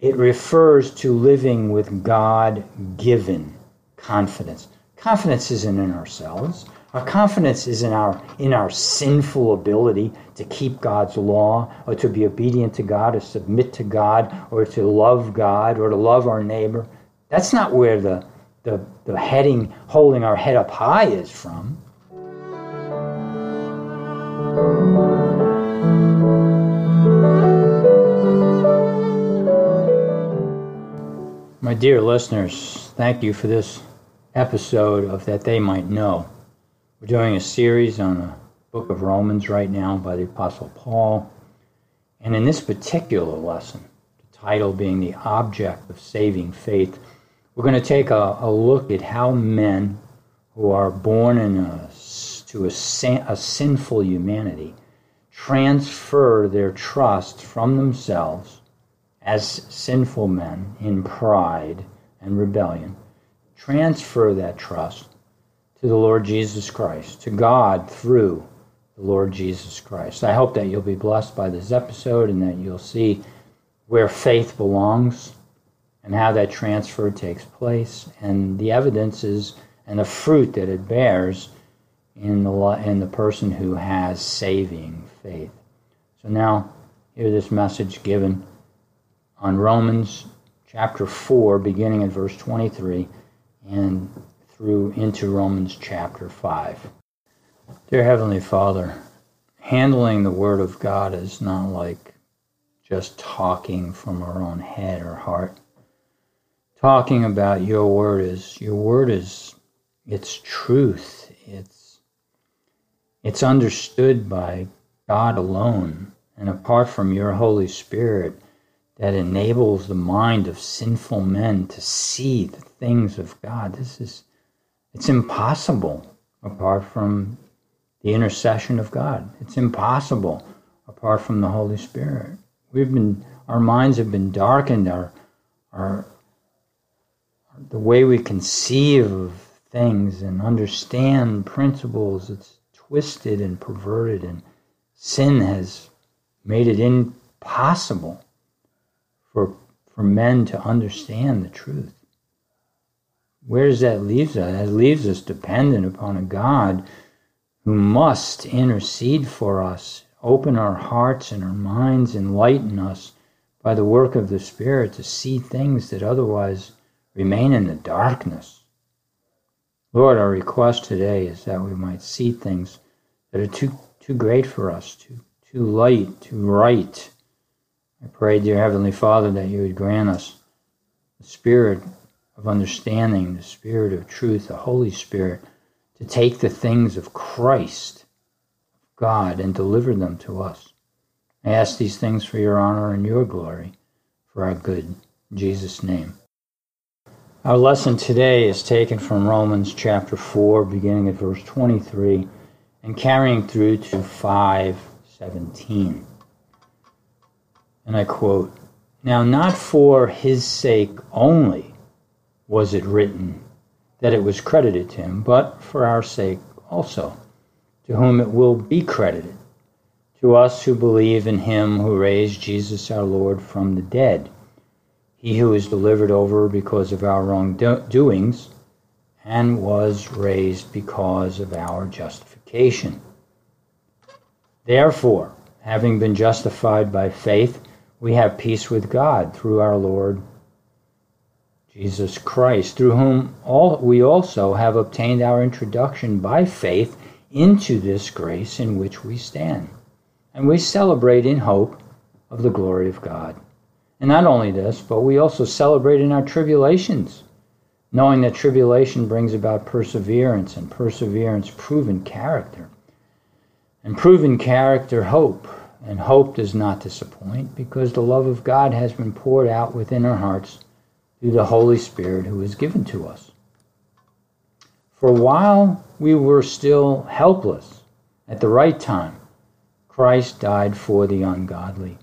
it refers to living with God given confidence. Confidence isn't in ourselves. Our confidence is in our in our sinful ability to keep God's law or to be obedient to God or submit to God or to love God or to love our neighbor. That's not where the the, the heading holding our head up high is from. My dear listeners, thank you for this episode of That They Might Know. We're doing a series on the book of Romans right now by the Apostle Paul. And in this particular lesson, the title being The Object of Saving Faith, we're going to take a, a look at how men who are born in a, to a, a sinful humanity transfer their trust from themselves as sinful men in pride and rebellion, transfer that trust to the Lord Jesus Christ, to God through the Lord Jesus Christ. I hope that you'll be blessed by this episode and that you'll see where faith belongs and how that transfer takes place and the evidences and the fruit that it bears in the, in the person who has saving faith. So now, hear this message given on Romans chapter 4, beginning at verse 23, and through into Romans chapter 5. Dear Heavenly Father, handling the Word of God is not like just talking from our own head or heart. Talking about your Word is, your Word is, it's truth. It's, it's understood by God alone. And apart from your Holy Spirit, that enables the mind of sinful men to see the things of God. This is it's impossible apart from the intercession of God. It's impossible apart from the Holy Spirit. We've been our minds have been darkened, our our the way we conceive of things and understand principles, it's twisted and perverted and sin has made it impossible for for men to understand the truth. Where does that leave us? That leaves us dependent upon a God who must intercede for us, open our hearts and our minds, enlighten us by the work of the Spirit to see things that otherwise remain in the darkness. Lord, our request today is that we might see things that are too, too great for us, too, too light, too right. I pray, dear Heavenly Father, that you would grant us the Spirit of understanding, the Spirit of truth, the Holy Spirit, to take the things of Christ, God, and deliver them to us. I ask these things for your honor and your glory, for our good. In Jesus' name. Our lesson today is taken from Romans chapter 4, beginning at verse 23 and carrying through to 517. And I quote, Now, not for his sake only was it written that it was credited to him, but for our sake also, to whom it will be credited, to us who believe in him who raised Jesus our Lord from the dead, he who was delivered over because of our wrongdoings and was raised because of our justification. Therefore, having been justified by faith, we have peace with God through our Lord Jesus Christ, through whom all, we also have obtained our introduction by faith into this grace in which we stand. And we celebrate in hope of the glory of God. And not only this, but we also celebrate in our tribulations, knowing that tribulation brings about perseverance, and perseverance, proven character. And proven character, hope. And hope does not disappoint, because the love of God has been poured out within our hearts through the Holy Spirit who is given to us. For while we were still helpless, at the right time, Christ died for the ungodly.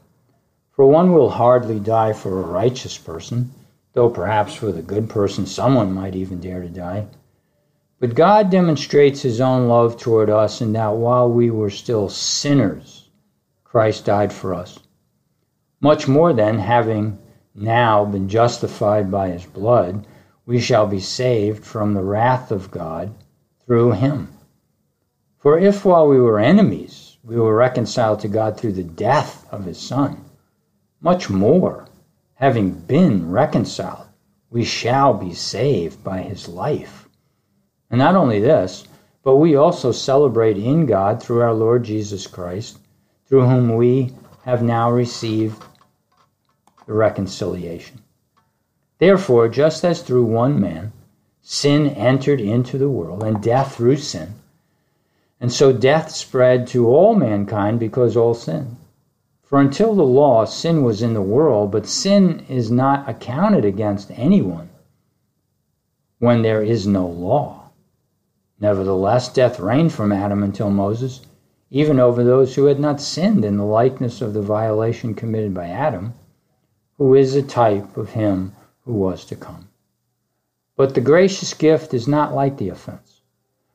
For one will hardly die for a righteous person, though perhaps for the good person someone might even dare to die. But God demonstrates his own love toward us in that while we were still sinners, Christ died for us. Much more than having now been justified by his blood, we shall be saved from the wrath of God through him. For if while we were enemies, we were reconciled to God through the death of his Son, much more, having been reconciled, we shall be saved by his life. And not only this, but we also celebrate in God through our Lord Jesus Christ, through whom we have now received the reconciliation. Therefore, just as through one man sin entered into the world, and death through sin, and so death spread to all mankind because all sinned. For until the law, sin was in the world, but sin is not accounted against anyone when there is no law. Nevertheless, death reigned from Adam until Moses, even over those who had not sinned in the likeness of the violation committed by Adam, who is a type of him who was to come. But the gracious gift is not like the offense.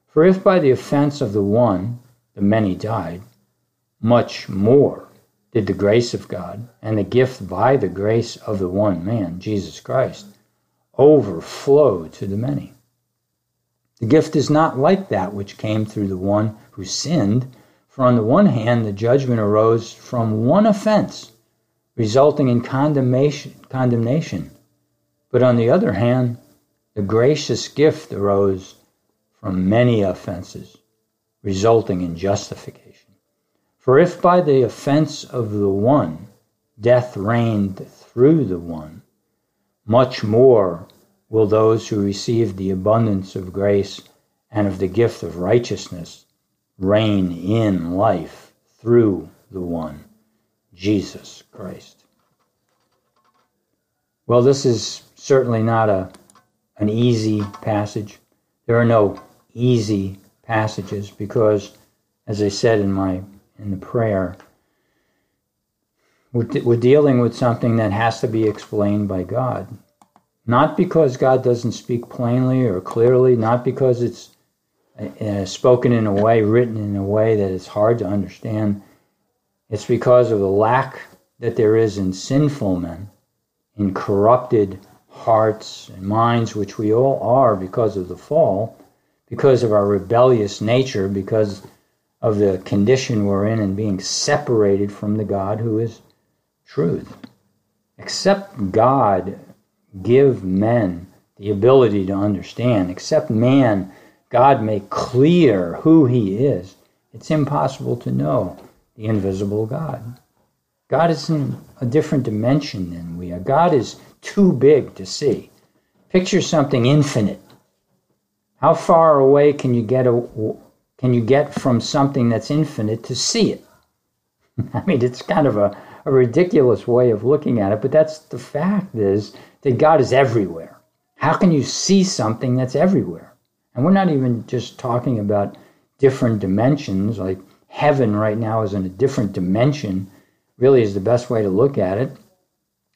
For if by the offense of the one the many died, much more did the grace of God and the gift by the grace of the one man, Jesus Christ, overflow to the many. The gift is not like that which came through the one who sinned, for on the one hand, the judgment arose from one offense, resulting in condemnation, condemnation. But on the other hand, the gracious gift arose from many offenses, resulting in justification. For if by the offense of the one death reigned through the one, much more will those who receive the abundance of grace and of the gift of righteousness reign in life through the one, Jesus Christ. Well, this is certainly not a, an easy passage. There are no easy passages because, as I said in my in the prayer, we're, we're dealing with something that has to be explained by God. Not because God doesn't speak plainly or clearly, not because it's uh, spoken in a way, written in a way that it's hard to understand. It's because of the lack that there is in sinful men, in corrupted hearts and minds, which we all are because of the fall, because of our rebellious nature, because of the condition we're in and being separated from the God who is truth. Except God give men the ability to understand, except man, God make clear who he is, it's impossible to know the invisible God. God is in a different dimension than we are. God is too big to see. Picture something infinite. How far away can you get a, can you get from something that's infinite to see it? I mean, it's kind of a, a ridiculous way of looking at it, but that's the fact is that God is everywhere. How can you see something that's everywhere? And we're not even just talking about different dimensions, like heaven right now is in a different dimension, really is the best way to look at it.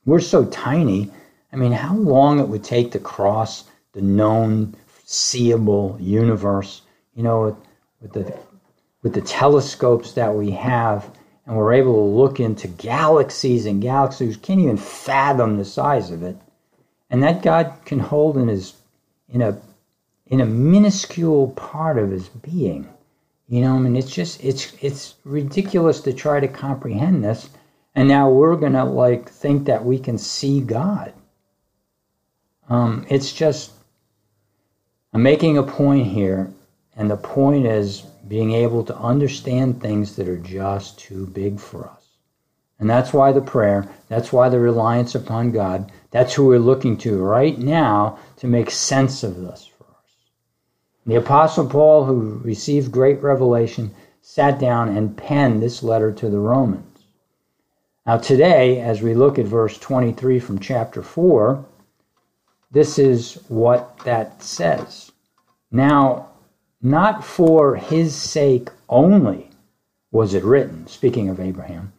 We're so tiny. I mean, how long it would take to cross the known, seeable universe, you know, with, with the with the telescopes that we have, and we're able to look into galaxies and galaxies, can't even fathom the size of it and that God can hold in his in a in a minuscule part of his being. You know, I mean, it's just it's it's ridiculous to try to comprehend this, and now we're gonna like think that we can see God. Um, it's just I'm making a point here, and the point is being able to understand things that are just too big for us. And that's why the prayer, that's why the reliance upon God, that's who we're looking to right now to make sense of this. The Apostle Paul, who received great revelation, sat down and penned this letter to the Romans. Now, today, as we look at verse 23 from chapter 4, this is what that says. Now, not for his sake only was it written, speaking of Abraham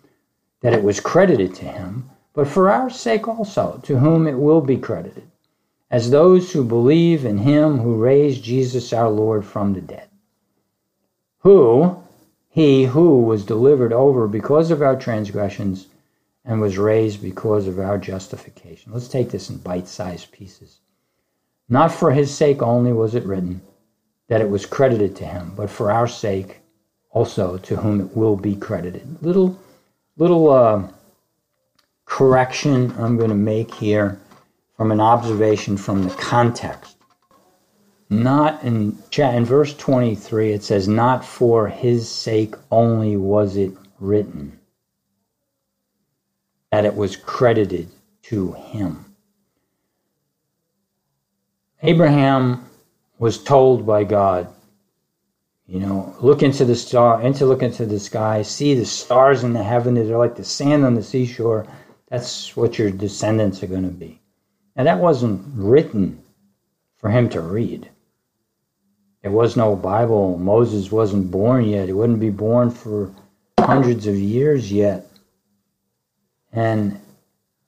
that it was credited to him, but for our sake also, to whom it will be credited, as those who believe in him who raised Jesus our Lord from the dead. Who, he who was delivered over because of our transgressions and was raised because of our justification. Let's take this in bite sized pieces. Not for his sake only was it written that it was credited to him, but for our sake also to whom it will be credited. Little, little uh, correction I'm going to make here from an observation from the context. Not in, in verse 23, it says, Not for his sake only was it written, that it was credited to him. Abraham was told by God, you know, look into the star, into look into the sky, see the stars in the heaven. They're like the sand on the seashore. That's what your descendants are going to be. Now, that wasn't written for him to read. There was no Bible. Moses wasn't born yet. He wouldn't be born for hundreds of years yet. And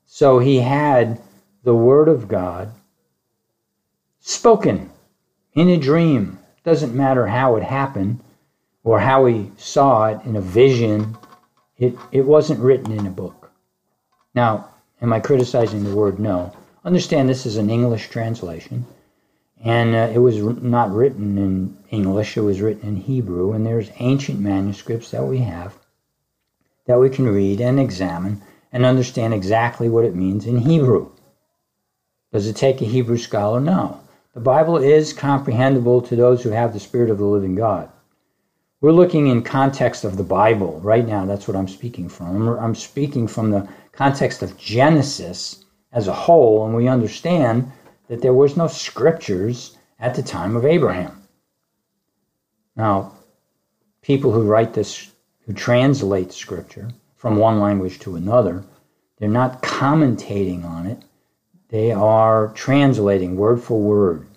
so he had the Word of God spoken in a dream. Doesn't matter how it happened or how he saw it in a vision. It, it wasn't written in a book. Now, am I criticizing the word? No. Understand this is an English translation, and uh, it was not written in English, it was written in Hebrew, and there's ancient manuscripts that we have that we can read and examine and understand exactly what it means in Hebrew. Does it take a Hebrew scholar? No. The Bible is comprehensible to those who have the Spirit of the living God. We're looking in context of the Bible right now. That's what I'm speaking from. I'm speaking from the context of Genesis as a whole, and we understand that there was no scriptures at the time of Abraham. Now, people who write this, who translate scripture from one language to another, they're not commentating on it. They are translating word for word.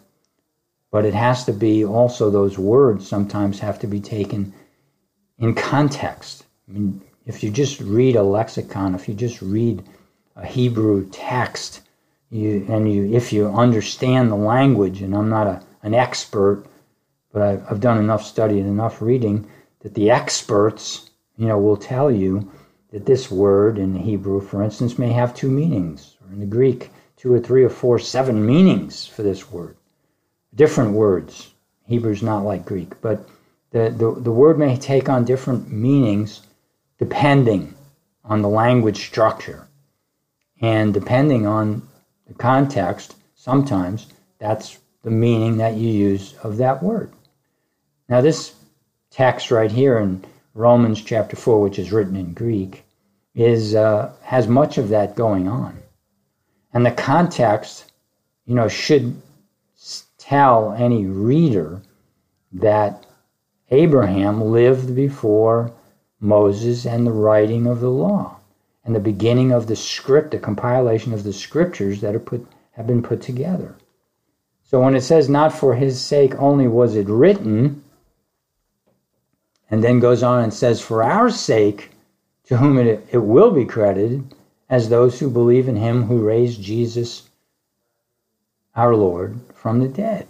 But it has to be also, those words sometimes have to be taken in context. I mean, if you just read a lexicon, if you just read a Hebrew text, you, and you, if you understand the language, and I'm not a, an expert, but I've, I've done enough study and enough reading that the experts, you know, will tell you that this word in Hebrew, for instance, may have two meanings, or in the Greek, two or three or four, seven meanings for this word. Different words. Hebrew's not like Greek, but the, the, the word may take on different meanings depending on the language structure. And depending on the context, sometimes that's the meaning that you use of that word. Now, this text right here in Romans chapter 4, which is written in Greek, is, uh, has much of that going on. And the context, you know, should tell any reader that Abraham lived before Moses and the writing of the law and the beginning of the script, the compilation of the scriptures that are put have been put together. So when it says not for his sake only was it written, and then goes on and says for our sake to whom it, it will be credited, as those who believe in him who raised Jesus, our Lord, from the dead.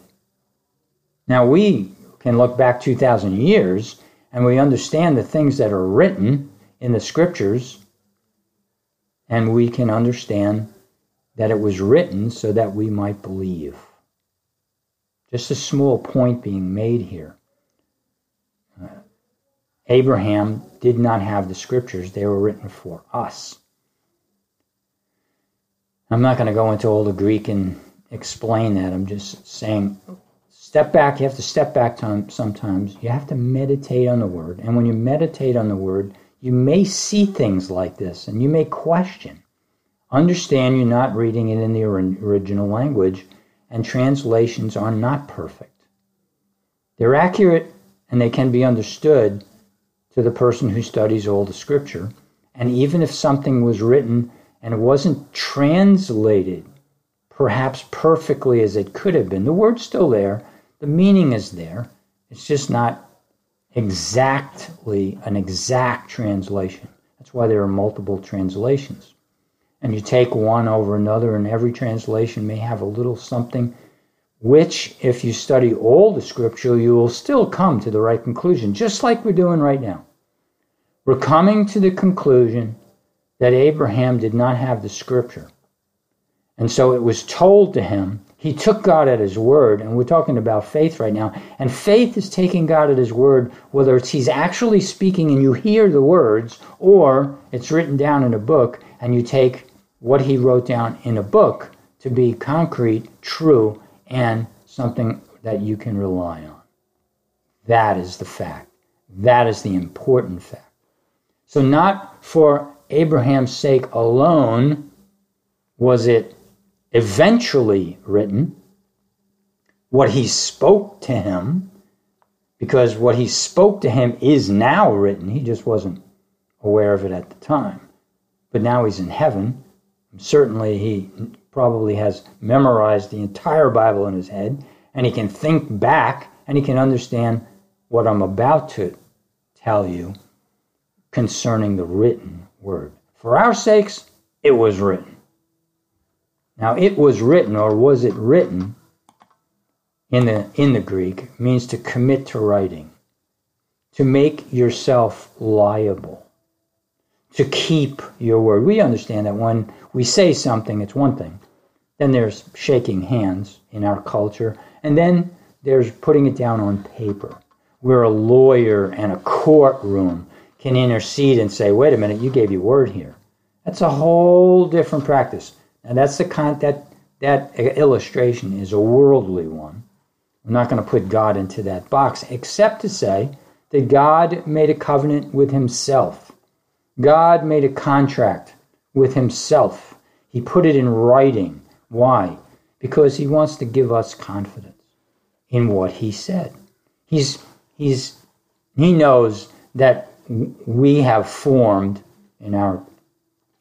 Now, we can look back 2,000 years and we understand the things that are written in the scriptures, and we can understand that it was written so that we might believe. Just a small point being made here. Uh, Abraham did not have the scriptures, they were written for us. I'm not going to go into all the Greek and explain that. I'm just saying, step back. You have to step back sometimes. You have to meditate on the word. And when you meditate on the word, you may see things like this and you may question. Understand you're not reading it in the original language, and translations are not perfect. They're accurate and they can be understood to the person who studies all the scripture. And even if something was written and it wasn't translated perhaps perfectly as it could have been. The word's still there, the meaning is there. It's just not exactly an exact translation. That's why there are multiple translations. And you take one over another, and every translation may have a little something, which, if you study all the scripture, you will still come to the right conclusion, just like we're doing right now. We're coming to the conclusion that Abraham did not have the scripture. And so it was told to him. He took God at his word, and we're talking about faith right now. And faith is taking God at his word, whether it's he's actually speaking and you hear the words, or it's written down in a book and you take what he wrote down in a book to be concrete, true, and something that you can rely on. That is the fact. That is the important fact. So, not for Abraham's sake alone was it eventually written, what he spoke to him, because what he spoke to him is now written. He just wasn't aware of it at the time. But now he's in heaven. Certainly, he probably has memorized the entire Bible in his head, and he can think back and he can understand what I'm about to tell you concerning the written word. For our sakes, it was written. Now, it was written, or was it written, in the, in the Greek, means to commit to writing, to make yourself liable, to keep your word. We understand that when we say something, it's one thing. Then there's shaking hands in our culture, and then there's putting it down on paper where a lawyer and a courtroom can intercede and say, wait a minute, you gave your word here. That's a whole different practice. And that's the kind that that illustration is a worldly one. I'm not going to put God into that box, except to say that God made a covenant with himself. God made a contract with himself. He put it in writing. Why? Because he wants to give us confidence in what he said. He's he's he knows that we have formed in our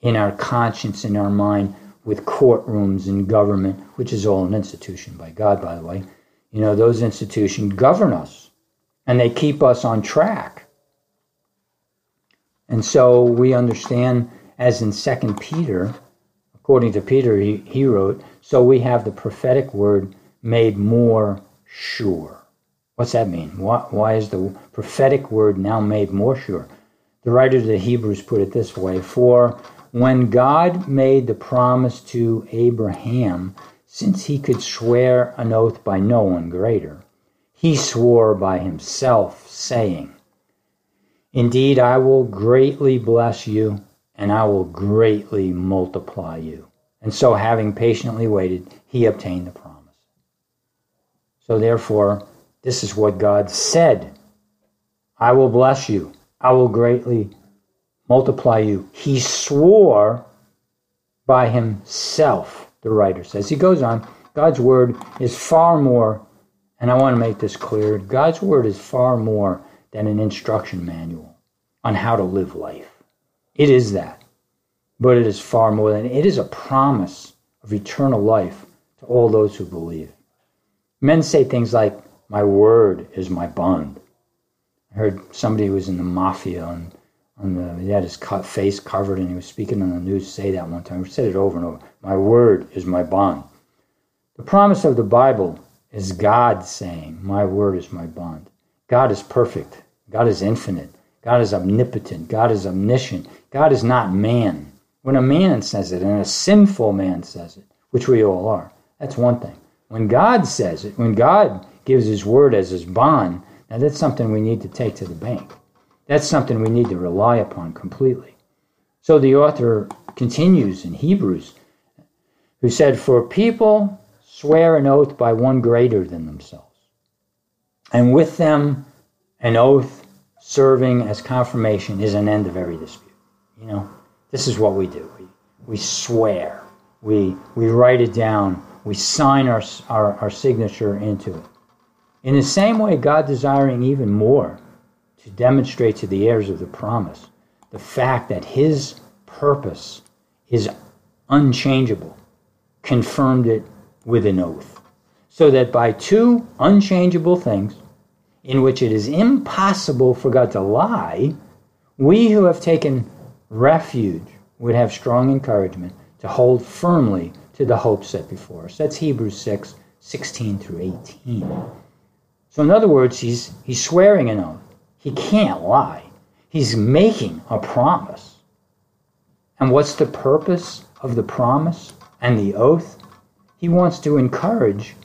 in our conscience in our mind with courtrooms and government which is all an institution by god by the way you know those institutions govern us and they keep us on track and so we understand as in second peter according to peter he, he wrote so we have the prophetic word made more sure What's that mean? Why, why is the prophetic word now made more sure? The writer of the Hebrews put it this way For when God made the promise to Abraham, since he could swear an oath by no one greater, he swore by himself, saying, Indeed, I will greatly bless you, and I will greatly multiply you. And so, having patiently waited, he obtained the promise. So, therefore, this is what God said I will bless you, I will greatly multiply you. He swore by himself, the writer says. He goes on, God's word is far more, and I want to make this clear God's word is far more than an instruction manual on how to live life. It is that. But it is far more than it is a promise of eternal life to all those who believe. Men say things like, my word is my bond. I heard somebody who was in the mafia and on the, he had his face covered and he was speaking on the news say that one time. He said it over and over. My word is my bond. The promise of the Bible is God saying, My word is my bond. God is perfect. God is infinite. God is omnipotent. God is omniscient. God is not man. When a man says it and a sinful man says it, which we all are, that's one thing. When God says it, when God gives his word as his bond, now that's something we need to take to the bank. That's something we need to rely upon completely. So the author continues in Hebrews, who said, For people swear an oath by one greater than themselves, and with them an oath serving as confirmation is an end of every dispute. You know, this is what we do. We, we swear. We, we write it down. We sign our, our, our signature into it. In the same way, God desiring even more to demonstrate to the heirs of the promise the fact that his purpose is unchangeable, confirmed it with an oath. So that by two unchangeable things, in which it is impossible for God to lie, we who have taken refuge would have strong encouragement to hold firmly to the hope set before us. That's Hebrews 6 16 through 18. So, in other words, he's, he's swearing an oath. He can't lie. He's making a promise. And what's the purpose of the promise and the oath? He wants to encourage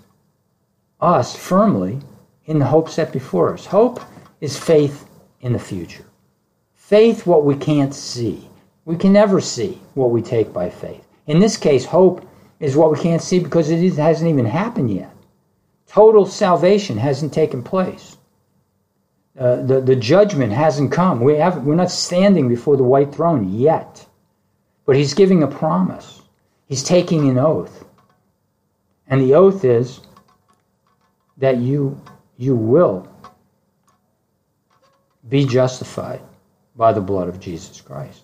us firmly in the hope set before us. Hope is faith in the future. Faith, what we can't see. We can never see what we take by faith. In this case, hope is what we can't see because it hasn't even happened yet. Total salvation hasn't taken place. Uh, the, the judgment hasn't come. We have, we're not standing before the white throne yet. But he's giving a promise. He's taking an oath. And the oath is that you, you will be justified by the blood of Jesus Christ.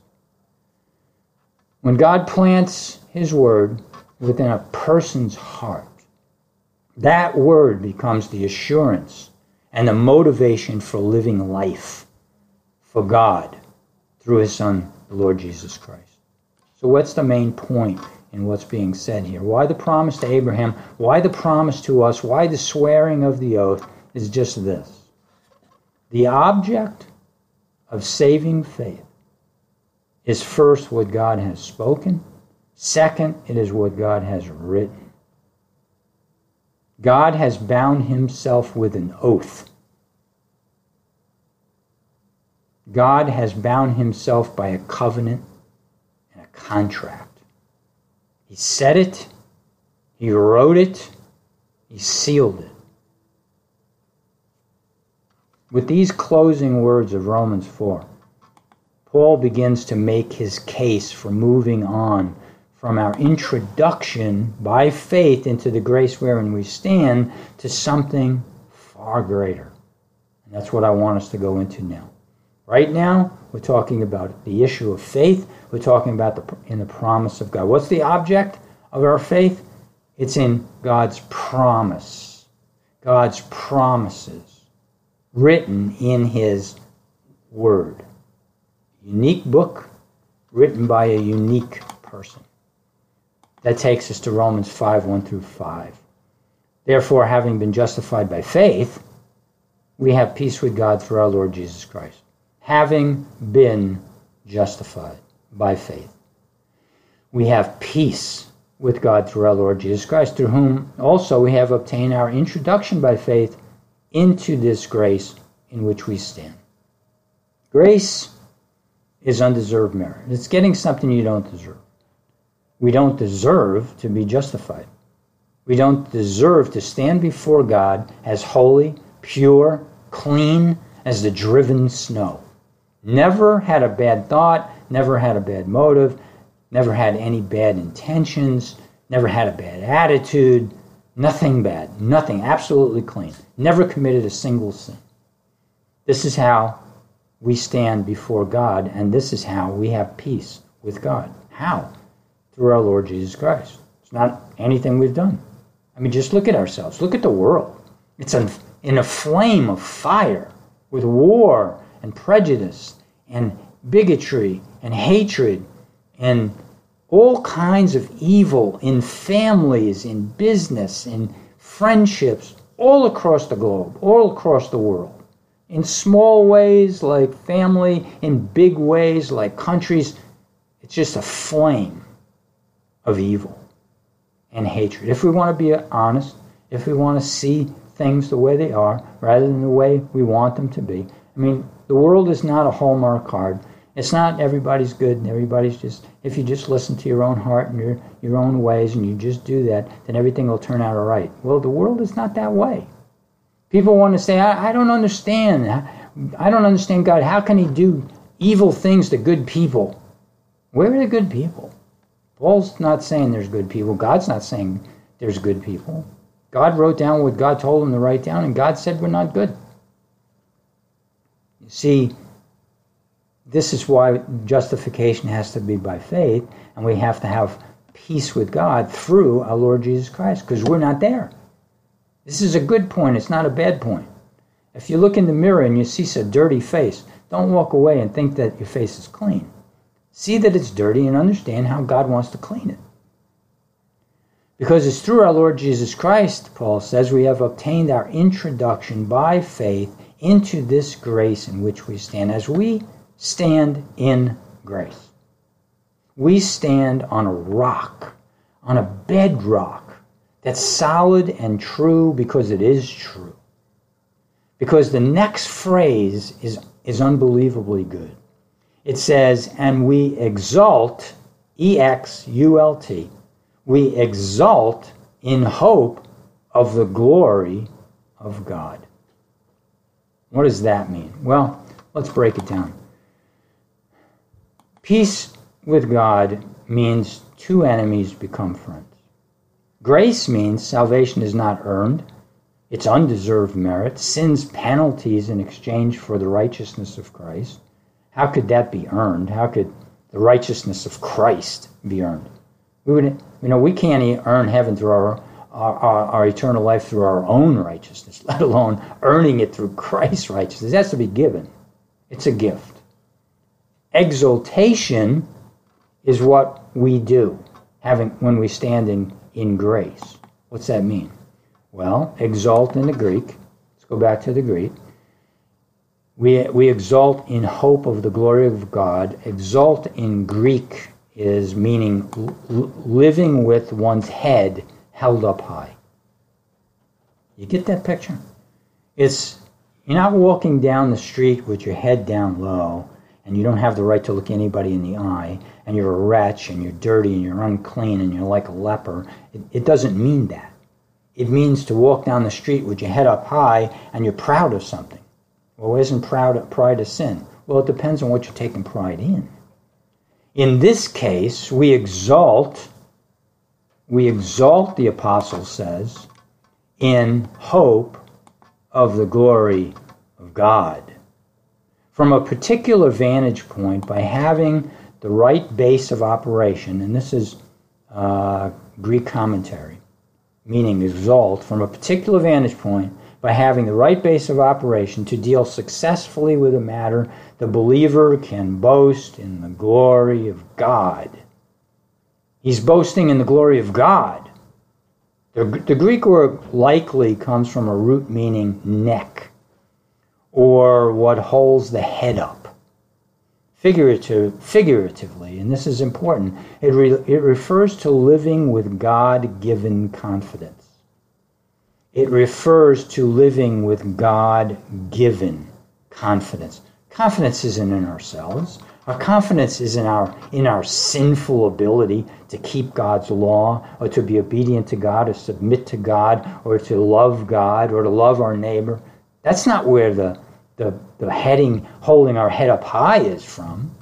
When God plants his word within a person's heart, that word becomes the assurance and the motivation for living life for God through his son, the Lord Jesus Christ. So, what's the main point in what's being said here? Why the promise to Abraham? Why the promise to us? Why the swearing of the oath is just this the object of saving faith is first what God has spoken, second, it is what God has written. God has bound himself with an oath. God has bound himself by a covenant and a contract. He said it, he wrote it, he sealed it. With these closing words of Romans 4, Paul begins to make his case for moving on from our introduction by faith into the grace wherein we stand to something far greater. And that's what I want us to go into now. Right now, we're talking about the issue of faith. We're talking about the in the promise of God. What's the object of our faith? It's in God's promise. God's promises written in his word. Unique book written by a unique person. That takes us to Romans 5 1 through 5. Therefore, having been justified by faith, we have peace with God through our Lord Jesus Christ. Having been justified by faith, we have peace with God through our Lord Jesus Christ, through whom also we have obtained our introduction by faith into this grace in which we stand. Grace is undeserved merit. It's getting something you don't deserve. We don't deserve to be justified. We don't deserve to stand before God as holy, pure, clean as the driven snow. Never had a bad thought, never had a bad motive, never had any bad intentions, never had a bad attitude, Nothing bad. Nothing. Absolutely clean. Never committed a single sin. This is how we stand before God, and this is how we have peace with God. How? Through our Lord Jesus Christ. It's not anything we've done. I mean, just look at ourselves. Look at the world. It's in a flame of fire with war and prejudice and bigotry and hatred and all kinds of evil in families, in business, in friendships, all across the globe, all across the world. In small ways like family, in big ways like countries, it's just a flame of evil and hatred. If we want to be honest, if we want to see things the way they are rather than the way we want them to be, I mean, the world is not a Hallmark card it's not everybody's good and everybody's just, if you just listen to your own heart and your, your own ways and you just do that, then everything will turn out all right. Well, the world is not that way. People want to say, I, I don't understand. I don't understand God. How can He do evil things to good people? Where are the good people? Paul's not saying there's good people. God's not saying there's good people. God wrote down what God told him to write down, and God said we're not good. You see, this is why justification has to be by faith, and we have to have peace with God through our Lord Jesus Christ, because we're not there. This is a good point, it's not a bad point. If you look in the mirror and you see a dirty face, don't walk away and think that your face is clean. See that it's dirty and understand how God wants to clean it. Because it's through our Lord Jesus Christ, Paul says, we have obtained our introduction by faith into this grace in which we stand. As we stand in grace. We stand on a rock, on a bedrock that's solid and true because it is true. Because the next phrase is, is unbelievably good. It says, and we exult, E X U L T, we exult in hope of the glory of God. What does that mean? Well, let's break it down. Peace with God means two enemies become friends. Grace means salvation is not earned, it's undeserved merit, sin's penalties in exchange for the righteousness of Christ. How could that be earned? How could the righteousness of Christ be earned? We would, you know, we can't earn heaven through our, our, our, our eternal life through our own righteousness, let alone earning it through Christ's righteousness. Has to be given. It's a gift. Exaltation is what we do having when we stand in, in grace. What's that mean? Well, exalt in the Greek. Let's go back to the Greek. We, we exalt in hope of the glory of God. Exalt in Greek is meaning living with one's head held up high. You get that picture? It's you're not walking down the street with your head down low and you don't have the right to look anybody in the eye and you're a wretch and you're dirty and you're unclean and you're like a leper. It, it doesn't mean that. It means to walk down the street with your head up high and you're proud of something. Well, isn't proud, pride a sin? Well, it depends on what you're taking pride in. In this case, we exalt, we exalt, the apostle says, in hope of the glory of God. From a particular vantage point, by having the right base of operation, and this is uh, Greek commentary, meaning exalt, from a particular vantage point, by having the right base of operation to deal successfully with a matter, the believer can boast in the glory of God. He's boasting in the glory of God. The, the Greek word likely comes from a root meaning neck, or what holds the head up. Figurative, figuratively, and this is important, it, re, it refers to living with God given confidence. It refers to living with God given confidence. Confidence isn't in ourselves. Our confidence is in our in our sinful ability to keep God's law or to be obedient to God or submit to God or to love God or to love our neighbor. That's not where the the, the heading holding our head up high is from.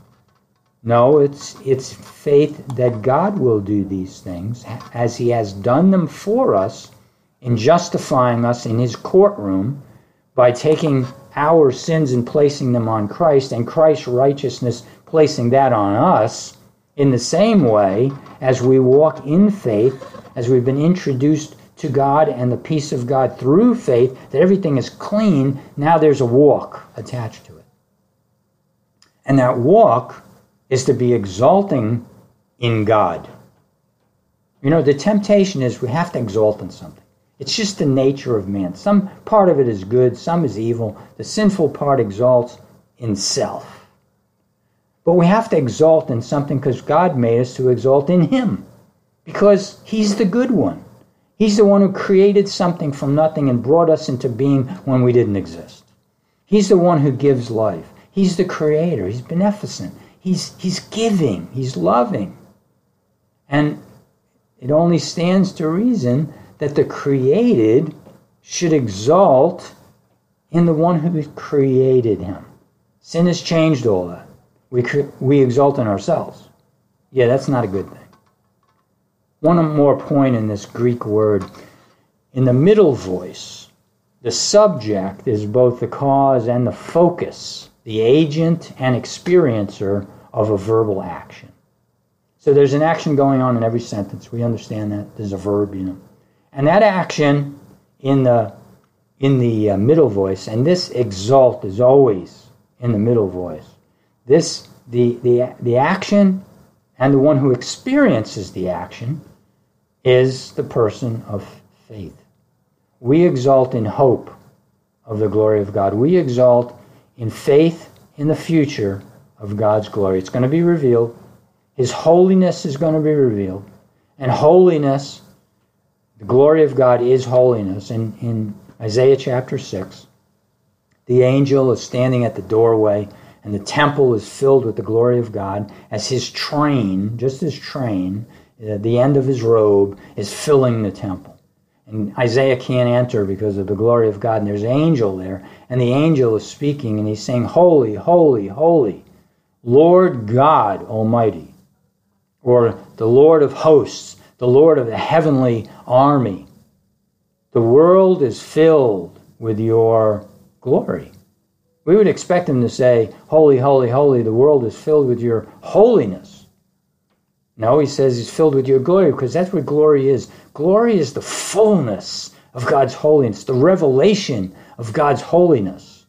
No, it's it's faith that God will do these things as he has done them for us in justifying us in his courtroom by taking our sins and placing them on Christ, and Christ's righteousness placing that on us, in the same way as we walk in faith, as we've been introduced to God and the peace of God through faith, that everything is clean, now there's a walk attached to it. And that walk is to be exalting in God. You know, the temptation is we have to exalt in something. It's just the nature of man. Some part of it is good, some is evil. The sinful part exalts in self. But we have to exalt in something because God made us to exalt in Him. Because He's the good one. He's the one who created something from nothing and brought us into being when we didn't exist. He's the one who gives life. He's the creator. He's beneficent. He's, he's giving. He's loving. And it only stands to reason that the created should exalt in the one who created him. Sin has changed all that. We, we exalt in ourselves. Yeah, that's not a good thing. One more point in this Greek word. In the middle voice, the subject is both the cause and the focus, the agent and experiencer of a verbal action. So there's an action going on in every sentence. We understand that. There's a verb, you know. And that action in the in the uh, middle voice, and this exalt is always in the middle voice. This the the the action and the one who experiences the action is the person of faith. We exalt in hope of the glory of God. We exalt in faith in the future of God's glory. It's going to be revealed His holiness is going to be revealed. And holiness, the glory of God is holiness. In, in Isaiah chapter 6, the angel is standing at the doorway, and the temple is filled with the glory of God as his train, just his train, uh, the end of his robe, is filling the temple. And Isaiah can't enter because of the glory of God. And there's an angel there. And the angel is speaking and he's saying, Holy, holy, holy, Lord God Almighty, or the Lord of hosts, the Lord of the heavenly army. The world is filled with your glory. We would expect him to say, Holy, holy, holy, the world is filled with your holiness. No, he says he's filled with your glory because that's what glory is. Glory is the fullness of God's holiness, the revelation of God's holiness.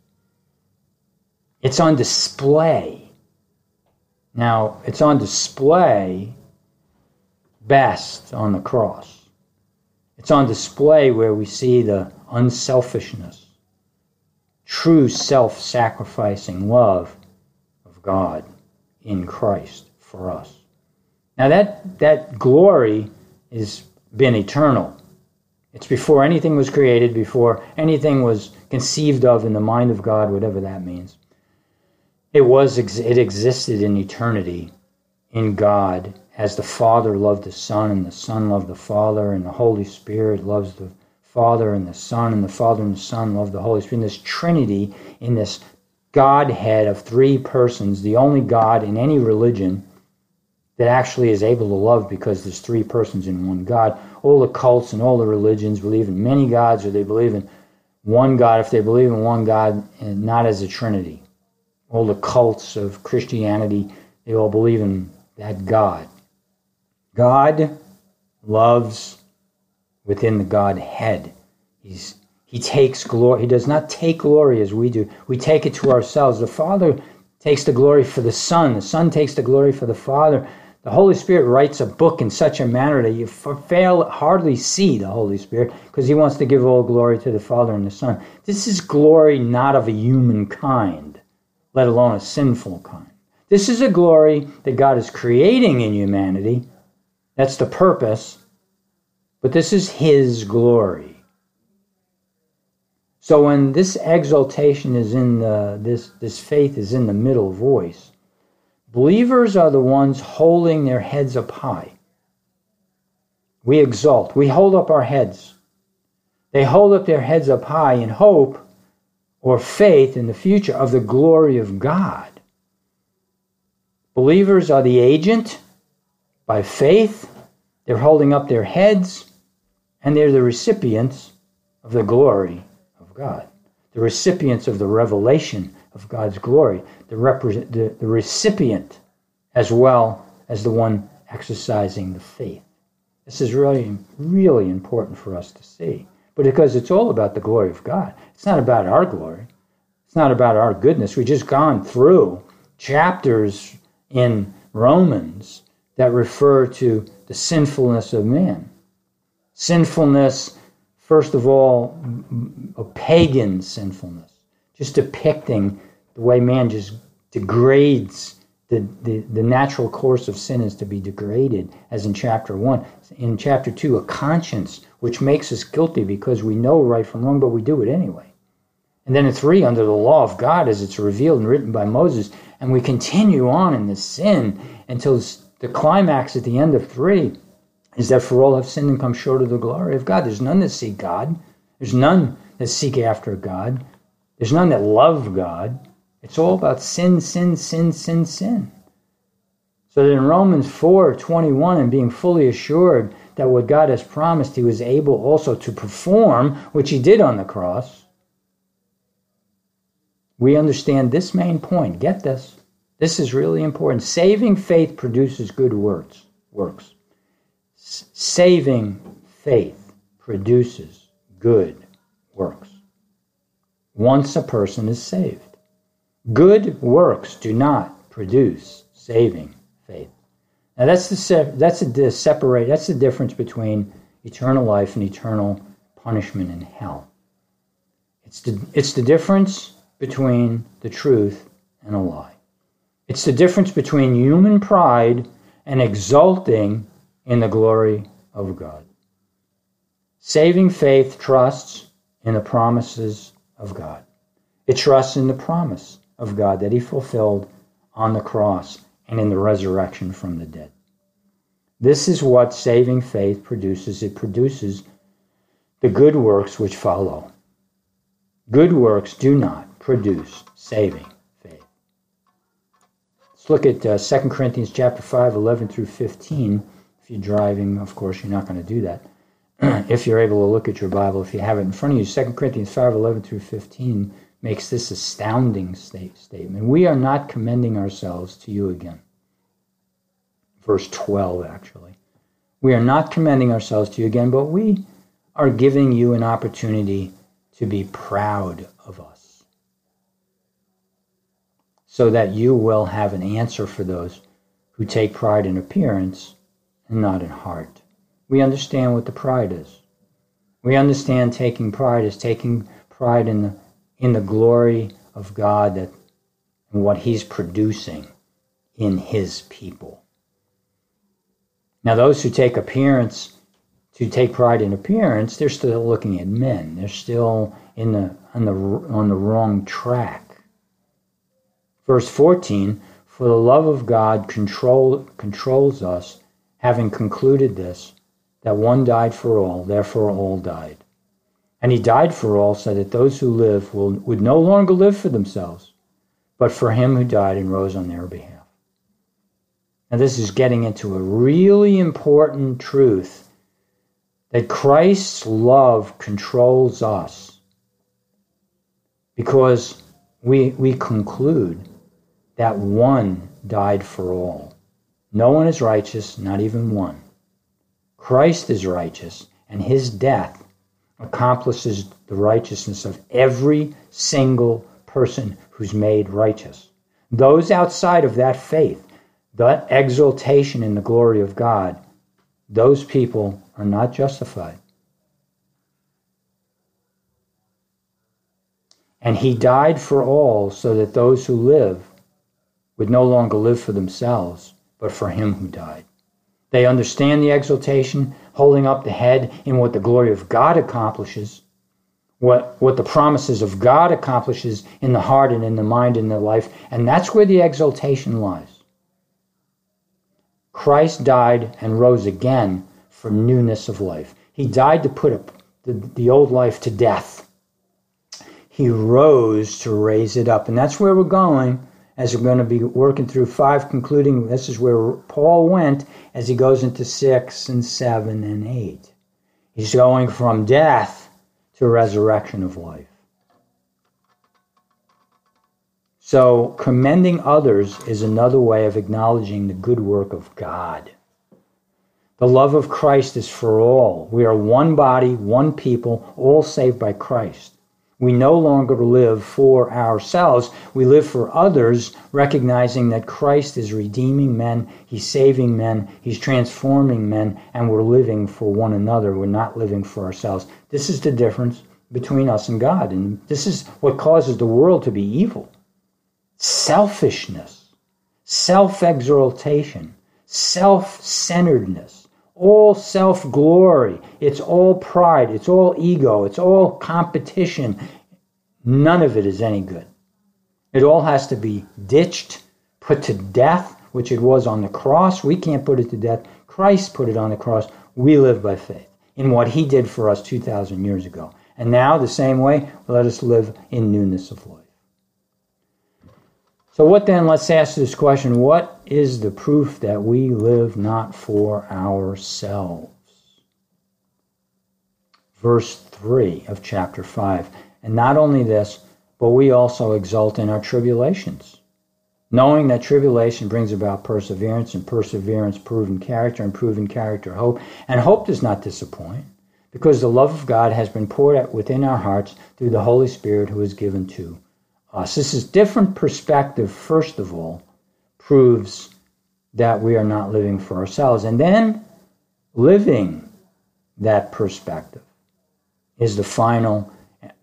It's on display. Now, it's on display best on the cross. It's on display where we see the unselfishness, true self sacrificing love of God in Christ for us. Now that that glory has been eternal. It's before anything was created, before anything was conceived of in the mind of God, whatever that means. It was it existed in eternity in God as the Father loved the Son and the Son loved the Father and the Holy Spirit loves the Father and the Son and the Father and the Son love the Holy Spirit. In this Trinity, in this Godhead of three persons, the only God in any religion that actually is able to love because there's three persons in one God. All the cults and all the religions believe in many gods or they believe in one God if they believe in one God and not as a trinity. All the cults of Christianity, they all believe in that God. God loves within the Godhead. He's he takes glory. He does not take glory as we do. We take it to ourselves. The Father takes the glory for the Son. The Son takes the glory for the Father. The Holy Spirit writes a book in such a manner that you fail hardly see the Holy Spirit because he wants to give all glory to the Father and the Son. This is glory not of a human kind, let alone a sinful kind. This is a glory that God is creating in humanity. That's the purpose. But this is his glory. So when this exaltation is in the this this faith is in the middle voice, Believers are the ones holding their heads up high. We exalt, we hold up our heads. They hold up their heads up high in hope or faith in the future of the glory of God. Believers are the agent by faith, they're holding up their heads, and they're the recipients of the glory of God, the recipients of the revelation of God's glory, the, represent, the, the recipient as well as the one exercising the faith. This is really, really important for us to see. But because it's all about the glory of God, it's not about our glory. It's not about our goodness. We've just gone through chapters in Romans that refer to the sinfulness of man. Sinfulness, first of all, a pagan sinfulness just depicting the way man just degrades the, the, the natural course of sin is to be degraded, as in chapter 1. In chapter 2, a conscience which makes us guilty because we know right from wrong, but we do it anyway. And then in 3, under the law of God as it's revealed and written by Moses, and we continue on in the sin until the climax at the end of 3 is that for all have sinned and come short of the glory of God. There's none that seek God. There's none that seek after God. There's none that love God. It's all about sin, sin, sin, sin, sin. So that in Romans 4 21, and being fully assured that what God has promised, he was able also to perform, which he did on the cross, we understand this main point. Get this. This is really important. Saving faith produces good works. Works. Saving faith produces good works once a person is saved. Good works do not produce saving faith. Now that's the that's the separate that's the difference between eternal life and eternal punishment in hell. It's the it's the difference between the truth and a lie. It's the difference between human pride and exulting in the glory of God. Saving faith trusts in the promises of God. It trusts in the promise of God that He fulfilled on the cross and in the resurrection from the dead. This is what saving faith produces. It produces the good works which follow. Good works do not produce saving look at uh, 2 Corinthians chapter 5, 11 through 15. If you're driving, of course, you're not going to do that. if you're able to look at your Bible, if you have it in front of you, 2 Corinthians 5, 11 through 15 makes this astounding state, statement. We are not commending ourselves to you again. Verse 12, actually. We are not commending ourselves to you again, but we are giving you an opportunity to be proud of us so that you will have an answer for those who take pride in appearance and not in heart. We understand what the pride is. We understand taking pride is taking pride in the in the glory of God that and what he's producing in his people. Now those who take appearance to take pride in appearance, they're still looking at men. They're still in the on the on the wrong track. Verse 14, for the love of God control, controls us, having concluded this, that one died for all, therefore all died. And he died for all so that those who live will, would no longer live for themselves, but for him who died and rose on their behalf. Now, this is getting into a really important truth that Christ's love controls us because we, we conclude that one died for all. No one is righteous, not even one. Christ is righteous, and his death accomplishes the righteousness of every single person who's made righteous. Those outside of that faith, that exaltation in the glory of God, those people are not justified. And he died for all so that those who live would no longer live for themselves, but for him who died. They understand the exaltation, holding up the head in what the glory of God accomplishes, what, what the promises of God accomplishes in the heart and in the mind and the life. And that's where the exaltation lies. Christ died and rose again for newness of life. He died to put the, the old life to death. He rose to raise it up. And that's where we're going as we're going to be working through five, concluding this is where Paul went as he goes into six and seven and eight. He's going from death to resurrection of life. So, commending others is another way of acknowledging the good work of God. The love of Christ is for all. We are one body, one people, all saved by Christ. We no longer live for ourselves. We live for others, recognizing that Christ is redeeming men, He's saving men, He's transforming men, and we're living for one another. We're not living for ourselves. This is the difference between us and God. And this is what causes the world to be evil selfishness, self exaltation, self centeredness all self glory. It's all pride. It's all ego. It's all competition. None of it is any good. It all has to be ditched, put to death, which it was on the cross. We can't put it to death. Christ put it on the cross. We live by faith in what he did for us 2,000 years ago. And now, the same way, let us live in newness of life. So, what then? Let's ask this question What is the proof that we live not for ourselves? Verse 3 of chapter 5. And not only this, but we also exult in our tribulations, knowing that tribulation brings about perseverance, and perseverance, proven character, and proven character, hope. And hope does not disappoint, because the love of God has been poured out within our hearts through the Holy Spirit who is given to Uh, us. This is different perspective, first of all, proves that we are not living for ourselves. And then living that perspective is the final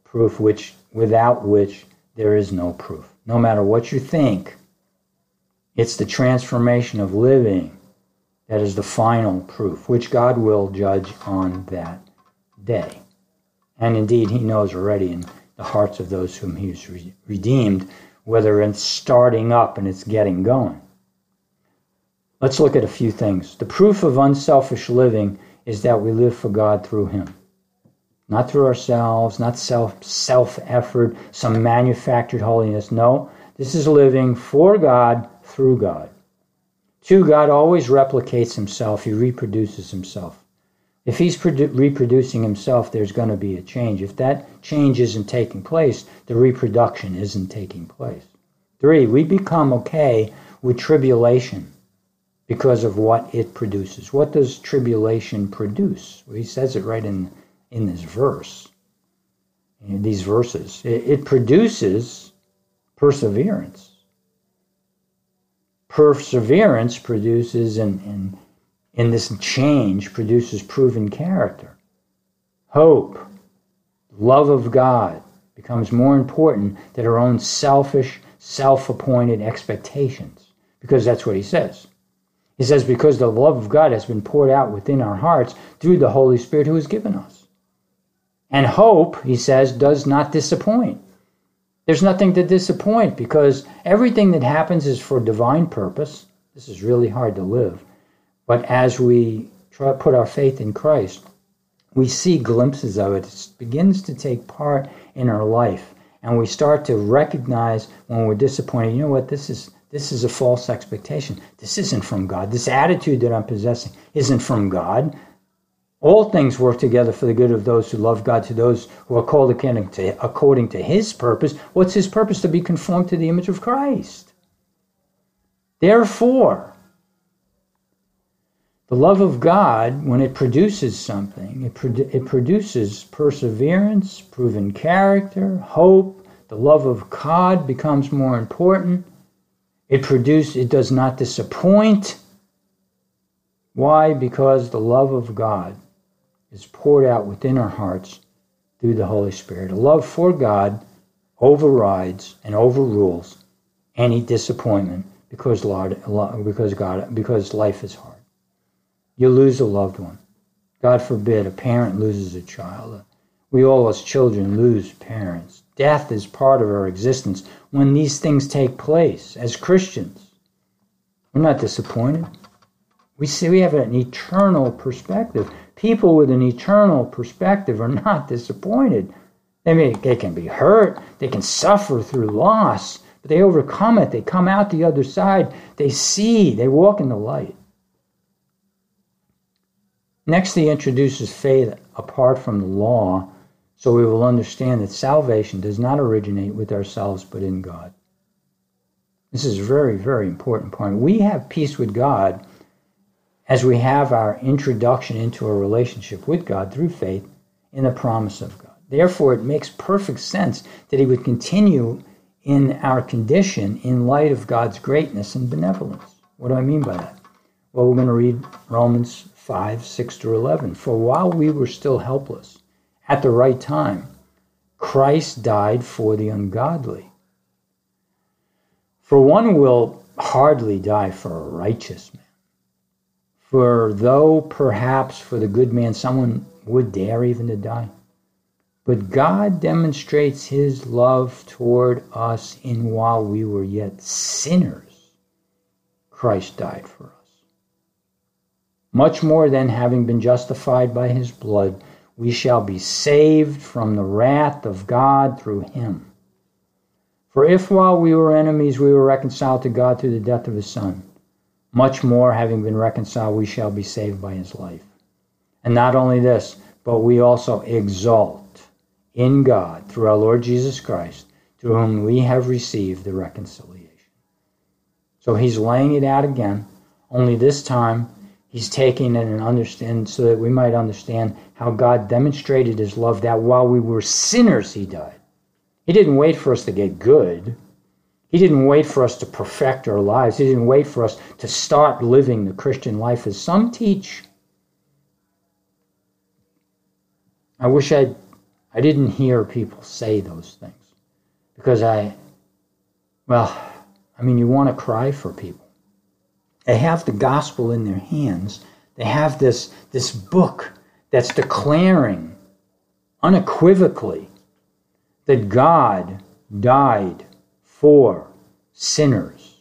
proof which without which there is no proof. No matter what you think, it's the transformation of living That is the final proof, which God will judge on that day. And indeed, He knows already the hearts of those whom He's re- redeemed, whether it's starting up and it's getting going. Let's look at a few things. The proof of unselfish living is that we live for God through Him. Not through ourselves, not self self effort, some manufactured holiness. No, this is living for God through God. Two, God always replicates himself, he reproduces himself. If he's produ- reproducing himself, there's going to be a change. If that change isn't taking place, the reproduction isn't taking place. Three, we become okay with tribulation because of what it produces. What does tribulation produce? Well, he says it right in, in this verse, in these verses. It, it produces perseverance. Perseverance produces, and in, in this change, produces proven character. Hope, love of God becomes more important than our own selfish, self appointed expectations, because that's what he says. He says, because the love of God has been poured out within our hearts through the Holy Spirit who has given us. And hope, he says, does not disappoint. There's nothing to disappoint because everything that happens is for divine purpose. This is really hard to live. But as we try put our faith in Christ, we see glimpses of it. It begins to take part in our life. And we start to recognize when we're disappointed, you know what, this is this is a false expectation. This isn't from God. This attitude that I'm possessing isn't from God. All things work together for the good of those who love God, to those who are called according to, according to His purpose. What's His purpose? To be conformed to the image of Christ. Therefore, the love of God, when it produces something, it, it produces perseverance, proven character, hope. The love of God becomes more important it produces, it does not disappoint. Why? Because the love of God is poured out within our hearts through the Holy Spirit. A love for God overrides and overrules any disappointment because Lord, because God, because life is hard. You lose a loved one. God forbid a parent loses a child. We all as children lose parents. Death is part of our existence when these things take place as Christians. We're not disappointed. We see we have an eternal perspective. People with an eternal perspective are not disappointed. They, may, they can be hurt, they can suffer through loss, but they overcome it. They come out the other side. They see, they walk in the light. Next, he introduces faith apart from the law so we will understand that salvation does not originate with ourselves but in God. This is a very, very important point. We have peace with God as we have our introduction into a relationship with God through faith in the promise of God. Therefore, it makes perfect sense that He would continue in our condition in light of God's greatness and benevolence. What do I mean by that? Well, we're going to read Romans 5 6 to 11. For while we were still helpless, at the right time. Christ died for the ungodly. For one will hardly die for a righteous man. For though perhaps for the good man someone would dare even to die, but God demonstrates his love toward us in while we were yet sinners, Christ died for us. Much more than having been justified by his blood, we shall be saved from the wrath of God through him. For if while we were enemies we were reconciled to God through the death of his Son, much more, having been reconciled, we shall be saved by his life. And not only this, but we also exult in God through our Lord Jesus Christ, through whom we have received the reconciliation. So he's laying it out again, only this time he's taking it and understand so that we might understand how God demonstrated his love that while we were sinners, he died. He didn't wait for us to get good. He didn't wait for us to perfect our lives. He didn't wait for us to start living the Christian life as some teach. I wish I I didn't hear people say those things because I well, I mean you want to cry for people. They have the gospel in their hands. They have this, this book that's declaring unequivocally that God died for sinners.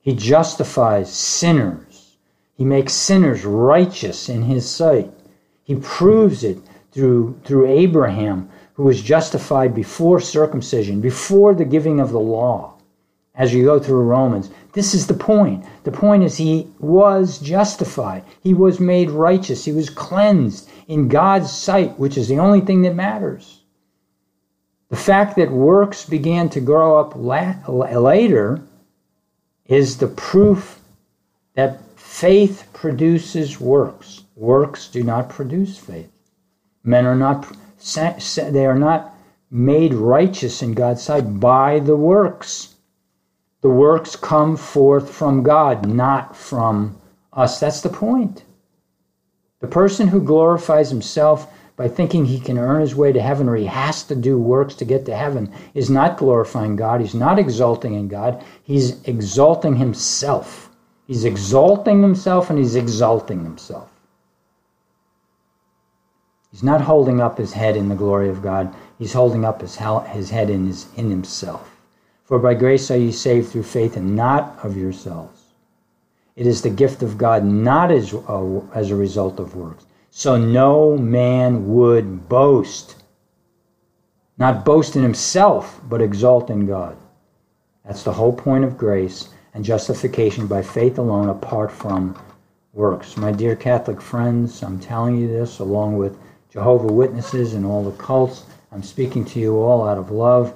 He justifies sinners. He makes sinners righteous in his sight. He proves it through, through Abraham, who was justified before circumcision, before the giving of the law. As you go through Romans, this is the point. The point is he was justified. He was made righteous. He was cleansed in God's sight, which is the only thing that matters. The fact that works began to grow up la- later is the proof that faith produces works. Works do not produce faith. Men are not they are not made righteous in God's sight by the works. The works come forth from God, not from us. That's the point. The person who glorifies himself by thinking he can earn his way to heaven or he has to do works to get to heaven is not glorifying God. He's not exalting in God. He's exalting himself. He's exalting himself and he's exalting himself. He's not holding up his head in the glory of God. He's holding up his, his head in, his, in himself. For by grace are ye saved through faith and not of yourselves. It is the gift of God, not as, uh, as a result of works. So no man would boast. Not boast in himself, but exalt in God. That's the whole point of grace and justification by faith alone, apart from works. My dear Catholic friends, I'm telling you this along with Jehovah Witnesses and all the cults. I'm speaking to you all out of love.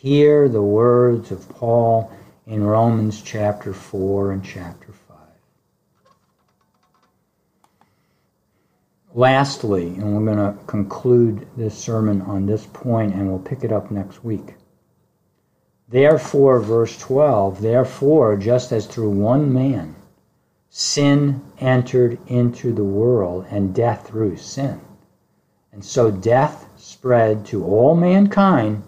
Hear the words of Paul in Romans chapter 4 and chapter 5. Lastly, and we're going to conclude this sermon on this point and we'll pick it up next week. Therefore, verse 12, therefore, just as through one man sin entered into the world and death through sin and so death spread to all mankind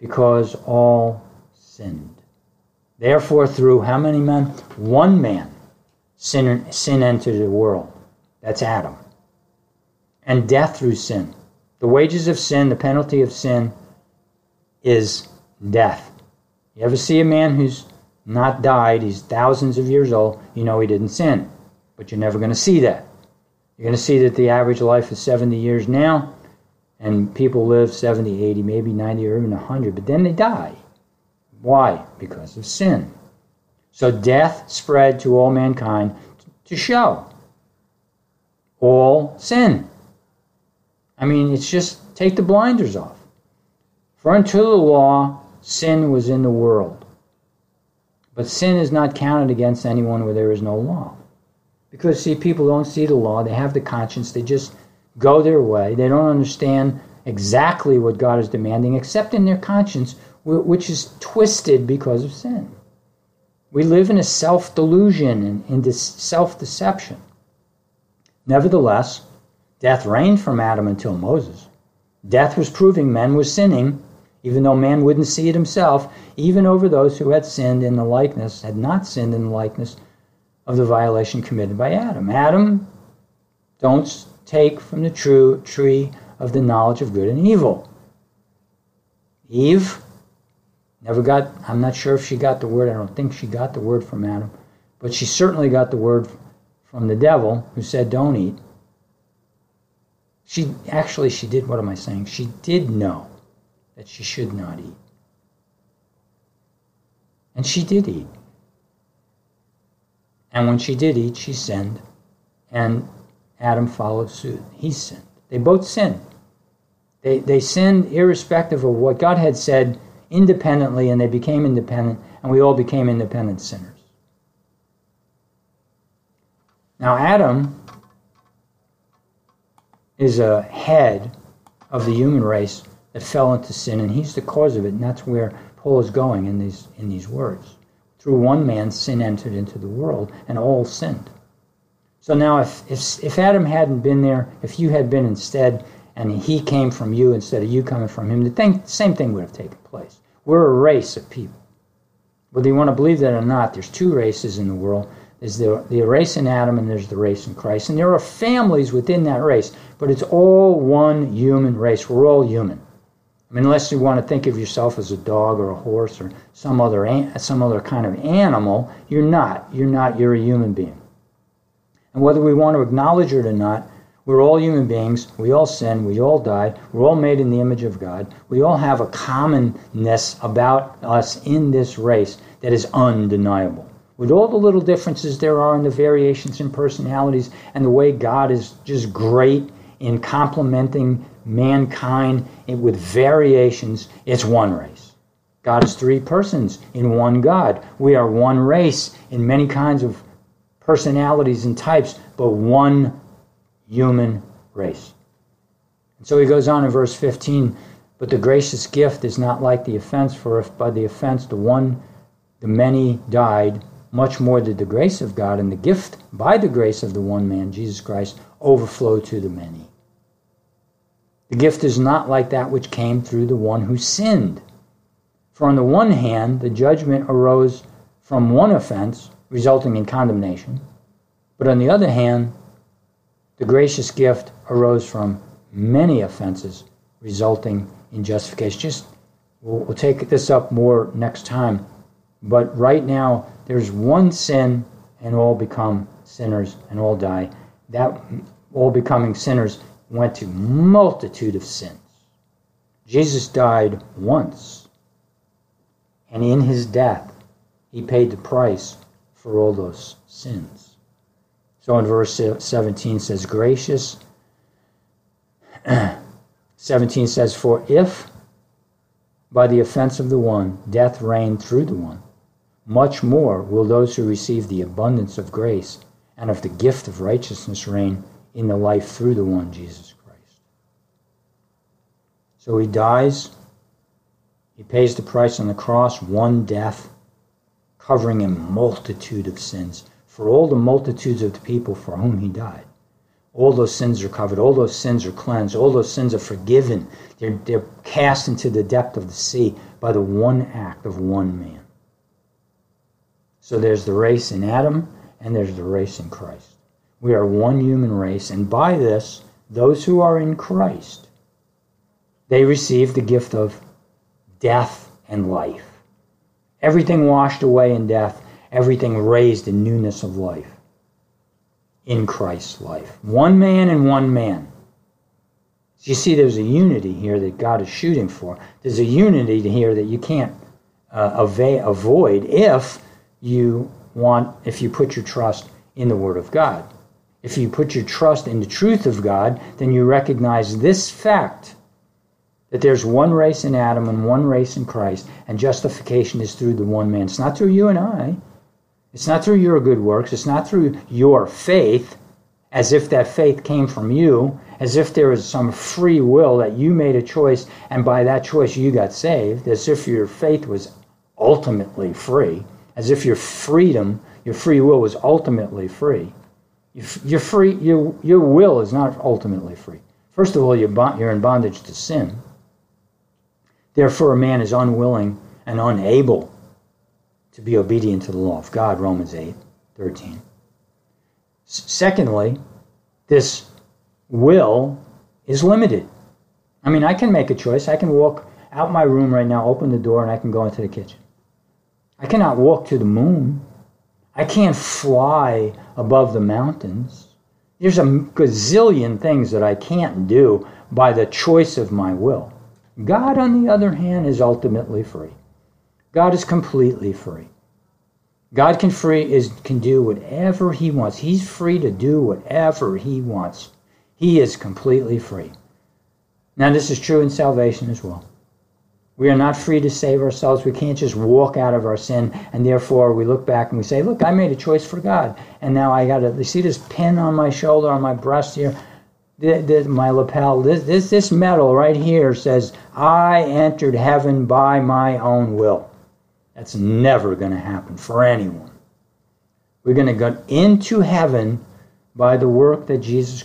because all sinned. Therefore, through how many men? One man, sin, sin entered the world. That's Adam. And death through sin. The wages of sin, the penalty of sin, is death. You ever see a man who's not died, he's thousands of years old, you know he didn't sin. But you're never going to see that. You're going to see that the average life is 70 years now, and people live 70, 80, maybe 90, or even 100, but then they die. Why? Because of sin. So death spread to all mankind to show all sin. I mean, it's just take the blinders off. For unto the law, sin was in the world. But sin is not counted against anyone where there is no law. Because, see, people don't see the law, they have the conscience, they just go their way. They don't understand exactly what God is demanding, except in their conscience, which is twisted because of sin. We live in a self delusion and in this self deception. Nevertheless, death reigned from Adam until Moses. Death was proving men were sinning, even though man wouldn't see it himself, even over those who had sinned in the likeness, had not sinned in the likeness of the violation committed by Adam. Adam, don't take from the true tree of the knowledge of good and evil. Eve never got, I'm not sure if she got the word, I don't think she got the word from Adam, but she certainly got the word from the devil who said, don't eat. She actually, she did, what am I saying? She did know that she should not eat. And she did eat. And when she did eat, she sinned. And Adam followed suit. He sinned. They both sinned. They, they sinned irrespective of what God had said independently, and they became independent, and we all became independent sinners. Now, Adam is a head of the human race that fell into sin, and he's the cause of it, and that's where Paul is going in these, in these words. Through one man, sin entered into the world, and all sinned. So now, if, if, if Adam hadn't been there, if you had been instead, and he came from you instead of you coming from him, the thing, same thing would have taken place. We're a race of people. Whether you want to believe that or not, there's two races in the world There's the, the race in Adam and there's the race in Christ. And there are families within that race, but it's all one human race. We're all human. I mean, unless you want to think of yourself as a dog or a horse or some other some other kind of animal, you're not. You're not. You're a human being. And whether we want to acknowledge it or not, we're all human beings. We all sin. We all die. We're all made in the image of God. We all have a commonness about us in this race that is undeniable. With all the little differences there are in the variations in personalities and the way God is just great in complementing mankind with variations, it's one race. God is three persons in one God. We are one race in many kinds of personalities and types, but one human race. And so he goes on in verse 15, but the gracious gift is not like the offense, for if by the offense the one, the many died, much more did the grace of God and the gift by the grace of the one man, Jesus Christ, overflow to the many. The gift is not like that which came through the one who sinned. For on the one hand, the judgment arose from one offense, resulting in condemnation, but on the other hand, the gracious gift arose from many offenses, resulting in justification. Just we'll, we'll take this up more next time, but right now there's one sin, and all become sinners and all die. That all becoming sinners went to multitude of sins. Jesus died once, and in his death, he paid the price for all those sins. So in verse 17 says, Gracious. 17 says, For if by the offense of the one death reigned through the one, much more will those who receive the abundance of grace and of the gift of righteousness reign in the life through the one Jesus Christ. So he dies, he pays the price on the cross, one death, covering a multitude of sins for all the multitudes of the people for whom he died. All those sins are covered, all those sins are cleansed, all those sins are forgiven. They're, they're cast into the depth of the sea by the one act of one man. So there's the race in Adam and there's the race in Christ. We are one human race, and by this, those who are in Christ, they receive the gift of death and life. Everything washed away in death, everything raised in newness of life in Christ's life. One man and one man. So you see, there's a unity here that God is shooting for. There's a unity here that you can't uh, avoid if you want, if you put your trust in the Word of God. If you put your trust in the truth of God, then you recognize this fact that there's one race in Adam and one race in Christ, and justification is through the one man. It's not through you and I. It's not through your good works. It's not through your faith, as if that faith came from you, as if there was some free will that you made a choice, and by that choice you got saved, as if your faith was ultimately free, as if your freedom, your free will was ultimately free. Your free, your, your will is not ultimately free. First of all, you're, you're in bondage to sin. Therefore, a man is unwilling and unable to be obedient to the law of God, Romans 8 13. Secondly, this will is limited. I mean, I can make a choice. I can walk out my room right now, open the door, and I can go into the kitchen. I cannot walk to the moon. I can't fly above the mountains. There's a gazillion things that I can't do by the choice of my will. God, on the other hand, is ultimately free. God is completely free. God can free is can do whatever he wants. He's free to do whatever he wants. He is completely free. Now this is true in salvation as well. We are not free to save ourselves. We can't just walk out of our sin and therefore we look back and we say, "Look, I made a choice for God." And now I got to see this pin on my shoulder on my breast here my lapel, this, this, this medal right here says, I entered heaven by my own will. That's never going to happen for anyone. We're going to go into heaven by the work that Jesus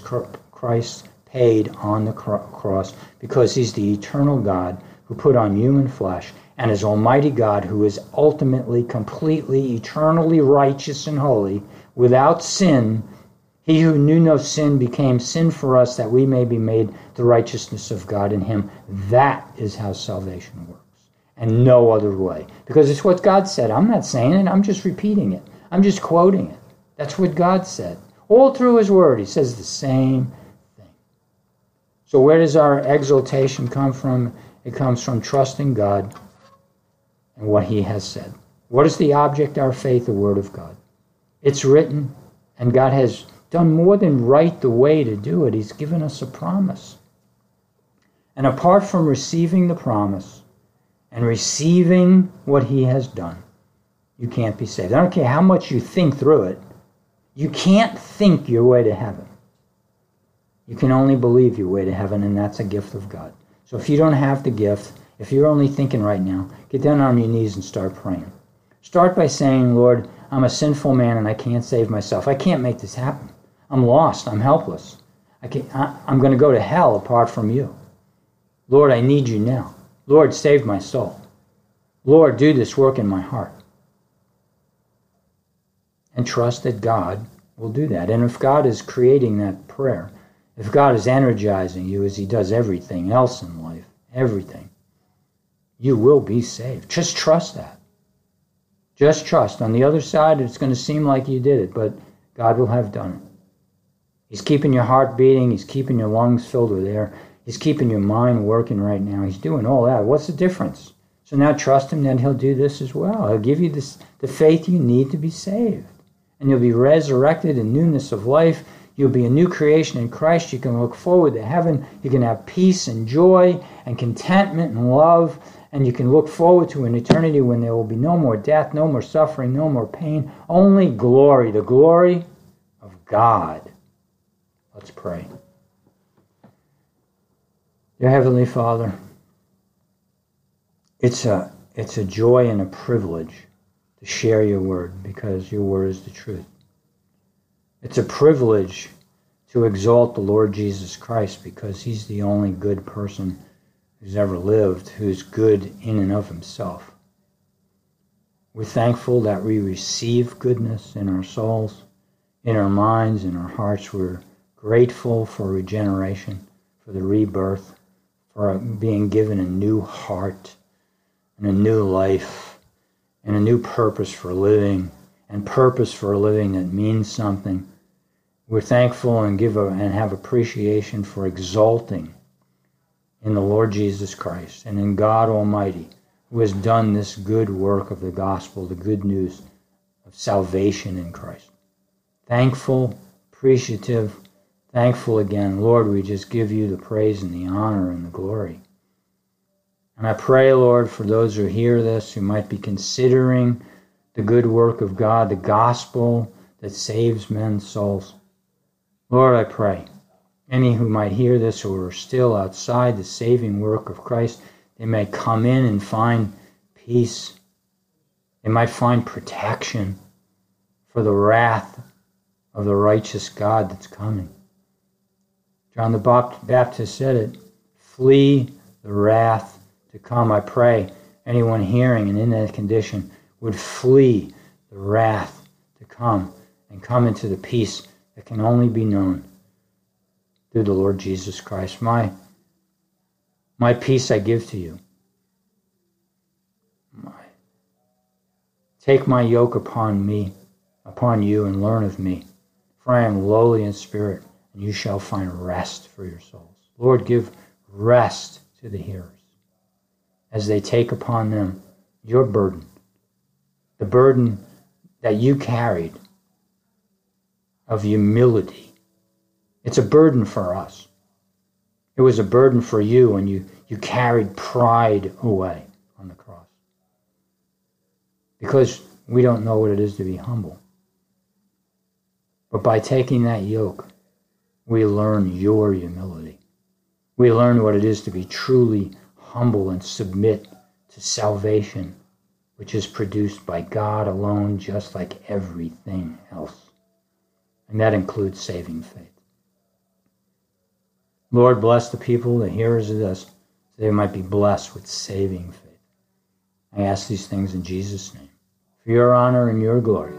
Christ paid on the cross because he's the eternal God who put on human flesh And is Almighty God, who is ultimately, completely, eternally righteous and holy, without sin, he who knew no sin became sin for us that we may be made the righteousness of God in him. That is how salvation works. And no other way. Because it's what God said. I'm not saying it, I'm just repeating it. I'm just quoting it. That's what God said. All through his word, he says the same thing. So, where does our exaltation come from? It comes from trusting God and what he has said. What is the object our faith? The word of God. It's written, and God has done more than write the way to do it. He's given us a promise. And apart from receiving the promise and receiving what he has done, you can't be saved. I don't care how much you think through it, you can't think your way to heaven. You can only believe your way to heaven, and that's a gift of God. So if you don't have the gift, if you're only thinking right now, get down on your knees and start praying. Start by saying, Lord, I'm a sinful man and I can't save myself. I can't make this happen. I'm lost. I'm helpless. I can't, I, I'm going to go to hell apart from you. Lord, I need you now. Lord, save my soul. Lord, do this work in my heart. And trust that God will do that. And if God is creating that prayer, if God is energizing you as He does everything else in life, everything, you will be saved. Just trust that. Just trust. On the other side, it's going to seem like you did it, but God will have done it. He's keeping your heart beating. He's keeping your lungs filled with air. He's keeping your mind working right now. He's doing all that. What's the difference? So now trust Him that He'll do this as well. He'll give you this, the faith you need to be saved. And you'll be resurrected in newness of life. You'll be a new creation in Christ. You can look forward to heaven. You can have peace and joy and contentment and love. And you can look forward to an eternity when there will be no more death, no more suffering, no more pain, only glory, the glory of God. Let's pray. Dear Heavenly Father, it's a, it's a joy and a privilege to share your word because your word is the truth. It's a privilege to exalt the Lord Jesus Christ because he's the only good person who's ever lived who's good in and of himself. We're thankful that we receive goodness in our souls, in our minds, in our hearts. We're grateful for regeneration, for the rebirth, for being given a new heart and a new life and a new purpose for living and purpose for a living that means something. We're thankful and give a, and have appreciation for exalting in the Lord Jesus Christ and in God Almighty, who has done this good work of the gospel, the good news of salvation in Christ. Thankful, appreciative, thankful again. Lord, we just give you the praise and the honor and the glory. And I pray, Lord, for those who hear this, who might be considering the good work of God, the gospel that saves men's souls. Lord, I pray, any who might hear this who are still outside the saving work of Christ, they may come in and find peace. They might find protection for the wrath of the righteous God that's coming. John the Baptist said it flee the wrath to come. I pray anyone hearing and in that condition would flee the wrath to come and come into the peace that can only be known through the Lord Jesus Christ. My, my peace I give to you. My, take my yoke upon me, upon you, and learn of me, for I am lowly in spirit and you shall find rest for your souls. Lord, give rest to the hearers as they take upon them your burden, the burden that you carried of humility. It's a burden for us. It was a burden for you when you, you carried pride away on the cross. Because we don't know what it is to be humble. But by taking that yoke, we learn your humility. We learn what it is to be truly humble and submit to salvation, which is produced by God alone, just like everything else. And that includes saving faith. Lord, bless the people, the hearers of this, so they might be blessed with saving faith. I ask these things in Jesus' name, for your honor and your glory.